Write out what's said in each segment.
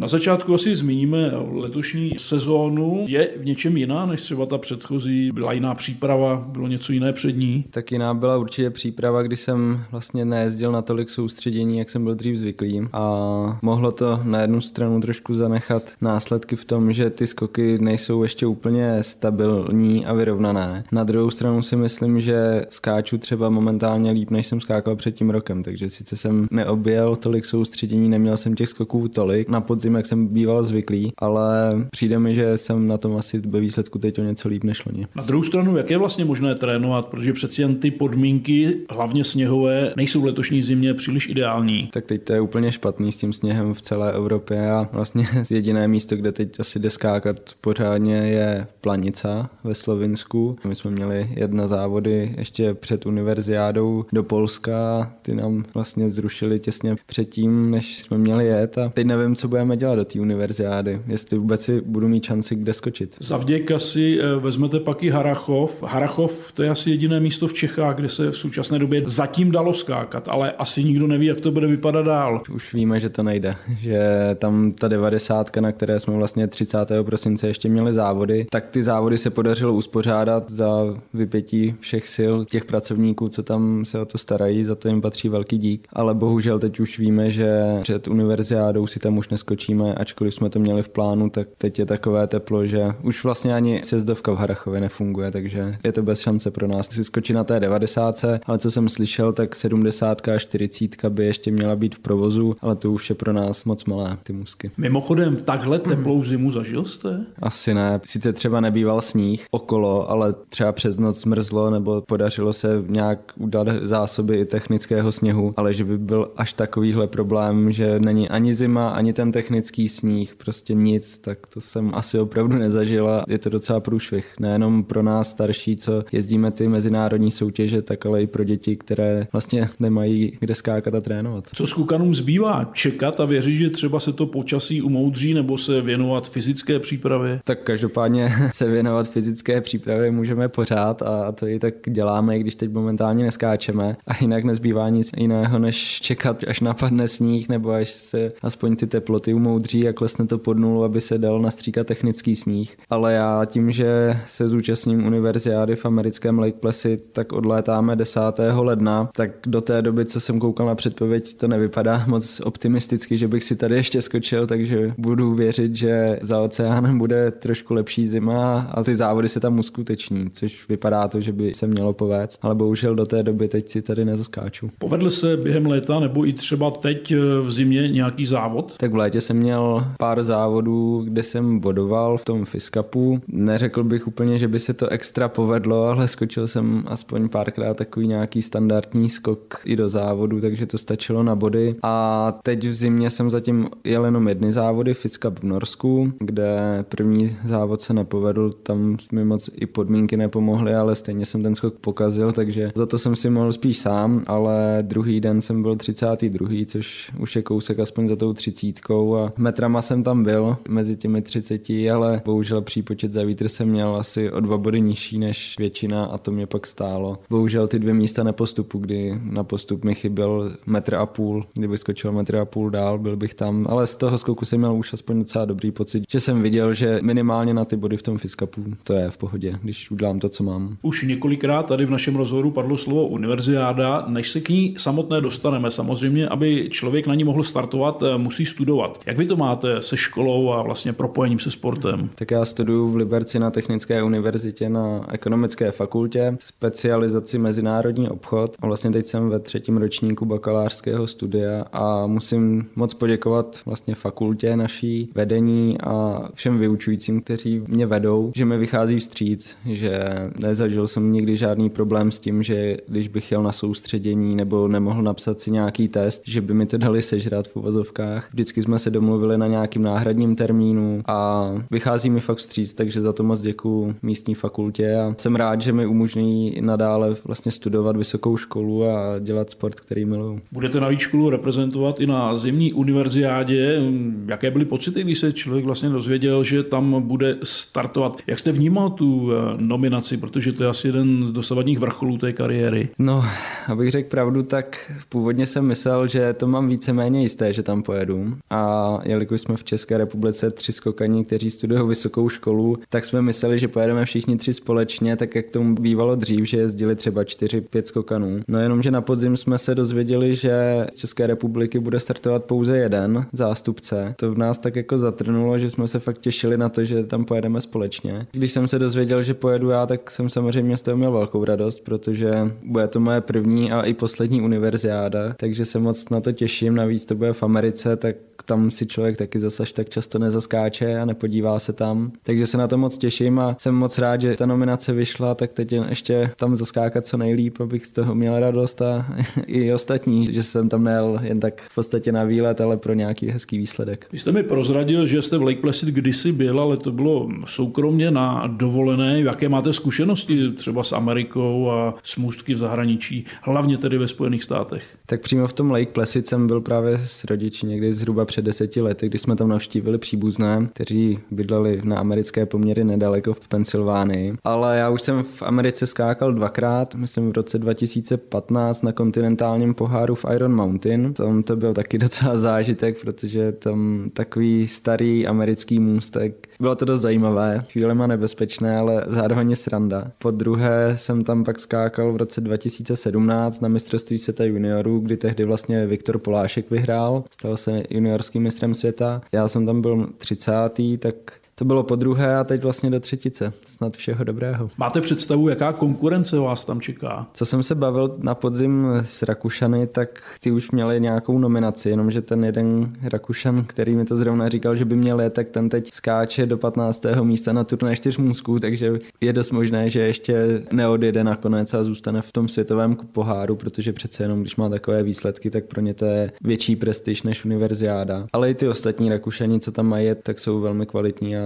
Na začátku asi zmíníme letošní sezónu. Je v něčem jiná než třeba ta předchozí? Byla jiná příprava? Bylo něco jiné před ní? Tak jiná byla určitě příprava, kdy jsem vlastně nejezdil na tolik soustředění, jak jsem byl dřív zvyklý. A mohlo to na jednu stranu trošku zanechat následky v tom, že ty skoky nejsou ještě úplně stabilní a vyrovnané. Na druhou stranu si myslím, že skáču třeba momentálně líp, než jsem skákal před tím rokem. Takže sice jsem neobjel tolik soustředění, neměl jsem těch skoků tolik. Na podzim, jak jsem býval zvyklý, ale přijde mi, že jsem na tom asi ve výsledku teď o něco líp než loni. Na druhou stranu, jak je vlastně možné trénovat, protože přeci jen ty podmínky, hlavně sněhové, nejsou v letošní zimě příliš ideální. Tak teď to je úplně špatný s tím sněhem v celé Evropě a vlastně jediné místo, kde teď asi jde skákat pořádně je Planica ve Slovinsku. My jsme měli jedna závody ještě před univerziádou do Polska, ty nám vlastně zrušili těsně předtím, než jsme měli jet a teď nevím, co budeme dělat do té univerziády, jestli vůbec si budu mít šanci kde skočit. Za vděka si eh, vezmete pak i Harachov. Harachov to je asi jediné místo v Čechách, kde se v současné době zatím dalo skákat, ale asi nikdo neví, jak to bude vypadat dál. Už víme, že to nejde, že tam ta 90, na které jsme vlastně 30. prosince ještě měli závody, tak ty závody se podařilo uspořádat za vypětí všech sil těch pracovníků, co tam se o to starají, za to jim patří velký dík. Ale bohužel teď už víme, že před univerziádou si tam už neskočíme, ačkoliv jsme to měli v plánu, tak teď je takové teplo, že už vlastně ani sezdovka v Harachově nefunguje, takže je to bez šance pro nás si skočit na té 90, ale co jsem slyšel, tak 70 a 40 by ještě měla být v provozu, ale to už je pro nás moc malé, ty musky. Mimochodem, takhle teplou zimu zažil jste? Asi ne. Sice třeba nebýval sníh okolo, ale třeba přes noc zmrzlo nebo podařilo se nějak udat zásoby i technického sněhu, ale že by byl až takovýhle problém, že není ani zima, ani ten technický sníh, prostě nic, tak to jsem asi opravdu nezažila. Je to docela průšvih, nejenom pro nás starší, co jezdíme ty mezinárodní soutěže, tak ale i pro děti, které vlastně nemají kde skákat a trénovat. Co skukanům zbývá? Čekat a věřit, že třeba se to počasí umoudří nebo se věnovat fyzické přípravě? Tak každopádně se věnovat fyzické přípravě můžeme pořád a to i tak děláme, i když teď momentálně neskáčeme a jinak nezbývá nic jiného, než čekat, až napadne sníh nebo až se aspoň ty teploty umoudří a klesne to pod nulu, aby se dal nastříkat technický sníh. Ale já tím, že se zúčastním univerziády v americkém Lake Placid, tak odlétáme 10. ledna, tak do té doby, co jsem koukal na předpověď, to nevypadá moc optimisticky, že bych si tady ještě skočil, takže budu věřit, že za oceánem bude trošku lepší zima a ty závody se tam uskuteční, což vypadá to, že by se mělo povést, ale bohužel do té doby teď si tady nezaskáču. Povedl se během léta nebo i třeba teď eh, v zimě nějaký závod? Tak v létě jsem měl pár závodů, kde jsem bodoval v tom Fiskapu. Neřekl bych úplně, že by se to extra povedlo, ale skočil jsem aspoň párkrát takový nějaký standardní skok i do závodu, takže to stačilo na body. A teď v zimě jsem zatím jel jenom jedny závody, Fiskap v Norsku, kde první závod se nepovedl, tam mi moc i podmínky nepomohly, ale stejně jsem ten skok pokazil, takže za to jsem si mohl spíš sám, ale druhý den jsem byl 32., což už je kousek aspoň za tou třicítkou a metrama jsem tam byl mezi těmi 30, ale bohužel přípočet za vítr jsem měl asi o dva body nižší než většina a to mě pak stálo. Bohužel ty dvě místa na postupu, kdy na postup mi chyběl metr a půl, kdyby skočil metr a půl dál, byl bych tam, ale z toho skoku jsem měl už aspoň docela dobrý pocit, že jsem viděl, že minimálně na ty body v tom fiskapu to je v pohodě, když udělám to, co mám. Už několikrát tady v našem rozhovoru padlo slovo univerziáda, než se k ní samotné dostaneme. Samozřejmě, aby člověk na ní mohl startovat, musí studovat. Jak vy to máte se školou a vlastně propojením se sportem? Tak já studuju v Liberci na Technické univerzitě na ekonomické fakultě, specializaci mezinárodní obchod a vlastně teď jsem ve třetím ročníku bakalářského studia a musím moc poděkovat vlastně fakultě naší, vedení a všem vyučujícím, kteří mě vedou, že mi vychází vstříc, že nezažil jsem nikdy žádný problém s tím, že když bych jel na soustředění nebo nemohl napsat si nějaký test, že by mi to dali sežrat v uvozovkách. Vždycky jsme se domluvili na nějakým náhradním termínu a vychází mi fakt vstříc, takže za to moc děkuji místní fakultě a jsem rád, že mi umožní nadále vlastně studovat vysokou školu a dělat sport, který miluju. Budete navíc školu reprezentovat i na zimní univerziádě. Jaké byly pocity, když se člověk vlastně dozvěděl, že tam bude startovat? Jak jste vnímal tu eh, nominaci, protože to je asi jeden z dosavadních vrcholů té kariéry? No, abych řekl pravdu, tak původně jsem myslel, že to mám víceméně jisté, že tam pojedu. A a jelikož jsme v České republice tři skokaní, kteří studují vysokou školu, tak jsme mysleli, že pojedeme všichni tři společně, tak jak tomu bývalo dřív, že jezdili třeba čtyři, pět skokanů. No jenom, že na podzim jsme se dozvěděli, že z České republiky bude startovat pouze jeden zástupce. To v nás tak jako zatrnulo, že jsme se fakt těšili na to, že tam pojedeme společně. Když jsem se dozvěděl, že pojedu já, tak jsem samozřejmě z toho měl velkou radost, protože bude to moje první a i poslední univerziáda, takže se moc na to těším. Navíc to bude v Americe, tak tam si člověk taky zase tak často nezaskáče a nepodívá se tam. Takže se na to moc těším a jsem moc rád, že ta nominace vyšla, tak teď ještě tam zaskákat co nejlíp, abych z toho měl radost a i ostatní, že jsem tam nejel jen tak v podstatě na výlet, ale pro nějaký hezký výsledek. Vy jste mi prozradil, že jste v Lake Placid kdysi byl, ale to bylo soukromně na dovolené. Jaké máte zkušenosti třeba s Amerikou a s můstky v zahraničí, hlavně tedy ve Spojených státech? Tak přímo v tom Lake Placid jsem byl právě s rodiči někdy zhruba před deseti lety, kdy jsme tam navštívili příbuzné, kteří bydleli na americké poměry nedaleko v Pensylvánii. Ale já už jsem v Americe skákal dvakrát, myslím v roce 2015 na kontinentálním poháru v Iron Mountain. Tam to byl taky docela zážitek, protože tam takový starý americký můstek. Bylo to dost zajímavé, chvílema nebezpečné, ale zároveň sranda. Po druhé jsem tam pak skákal v roce 2017 na mistrovství světa juniorů, kdy tehdy vlastně Viktor Polášek vyhrál, stal se juniorským mistrem světa. Já jsem tam byl 30. tak to bylo po druhé a teď vlastně do třetice. Snad všeho dobrého. Máte představu, jaká konkurence vás tam čeká? Co jsem se bavil na podzim s Rakušany, tak ty už měli nějakou nominaci, jenomže ten jeden Rakušan, který mi to zrovna říkal, že by měl je, tak ten teď skáče do 15. místa na turné čtyř musků, takže je dost možné, že ještě neodjede nakonec a zůstane v tom světovém poháru, protože přece jenom, když má takové výsledky, tak pro ně to je větší prestiž než univerziáda. Ale i ty ostatní Rakušani, co tam mají, tak jsou velmi kvalitní a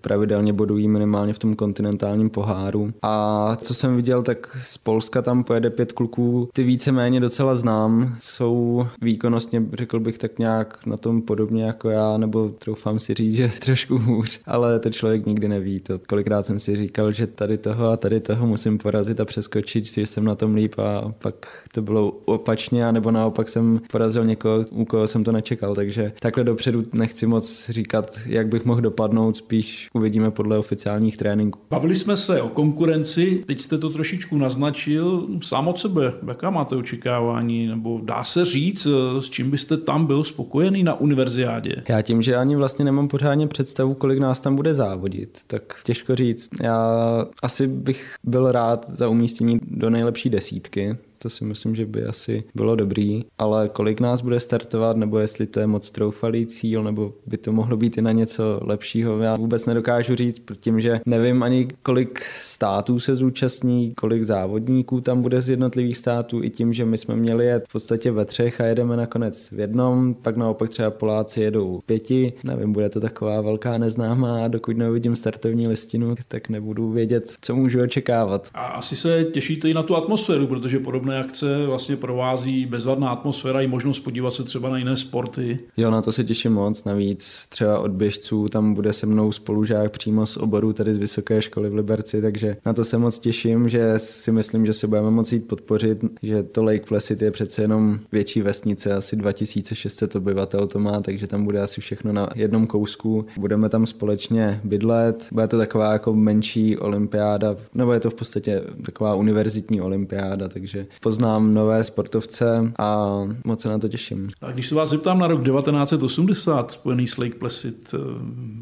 pravidelně bodují minimálně v tom kontinentálním poháru. A co jsem viděl, tak z Polska tam pojede pět kluků, ty víceméně docela znám, jsou výkonnostně, řekl bych tak nějak na tom podobně jako já, nebo troufám si říct, že trošku hůř, ale to člověk nikdy neví. To kolikrát jsem si říkal, že tady toho a tady toho musím porazit a přeskočit, že jsem na tom líp a pak to bylo opačně, nebo naopak jsem porazil někoho, u koho jsem to nečekal, takže takhle dopředu nechci moc říkat, jak bych mohl dopadnout, spíš uvidíme podle oficiálních tréninků. Bavili jsme se o konkurenci, teď jste to trošičku naznačil. Sám od sebe, jaká máte očekávání, nebo dá se říct, s čím byste tam byl spokojený na univerziádě? Já tím, že ani vlastně nemám pořádně představu, kolik nás tam bude závodit, tak těžko říct. Já asi bych byl rád za umístění do nejlepší desítky, to si myslím, že by asi bylo dobrý, ale kolik nás bude startovat, nebo jestli to je moc troufalý cíl, nebo by to mohlo být i na něco lepšího, já vůbec nedokážu říct, tím, že nevím ani kolik států se zúčastní, kolik závodníků tam bude z jednotlivých států, i tím, že my jsme měli jet v podstatě ve třech a jedeme nakonec v jednom, pak naopak třeba Poláci jedou v pěti, nevím, bude to taková velká neznámá dokud neuvidím startovní listinu, tak nebudu vědět, co můžu očekávat. A asi se těšíte i na tu atmosféru, protože podobné akce vlastně provází bezvadná atmosféra i možnost podívat se třeba na jiné sporty. Jo, na to se těším moc. Navíc třeba od běžců tam bude se mnou spolužák přímo z oboru tady z Vysoké školy v Liberci, takže na to se moc těším, že si myslím, že se budeme moci jít podpořit, že to Lake Placid je přece jenom větší vesnice, asi 2600 obyvatel to má, takže tam bude asi všechno na jednom kousku. Budeme tam společně bydlet, bude to taková jako menší olympiáda, nebo je to v podstatě taková univerzitní olympiáda, takže poznám nové sportovce a moc se na to těším. A když se vás zeptám na rok 1980, spojený s Lake Placid, eh,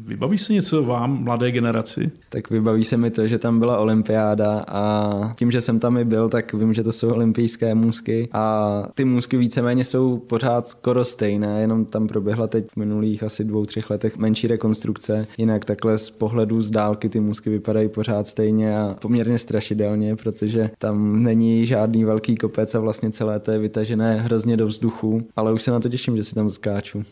vybaví se něco vám, mladé generaci? Tak vybaví se mi to, že tam byla olympiáda a tím, že jsem tam i byl, tak vím, že to jsou olympijské můzky a ty můzky víceméně jsou pořád skoro stejné, jenom tam proběhla teď v minulých asi dvou, třech letech menší rekonstrukce. Jinak takhle z pohledu z dálky ty můzky vypadají pořád stejně a poměrně strašidelně, protože tam není žádný velký kopec a vlastně celé to je vytažené hrozně do vzduchu, ale už se na to těším, že si tam skáču.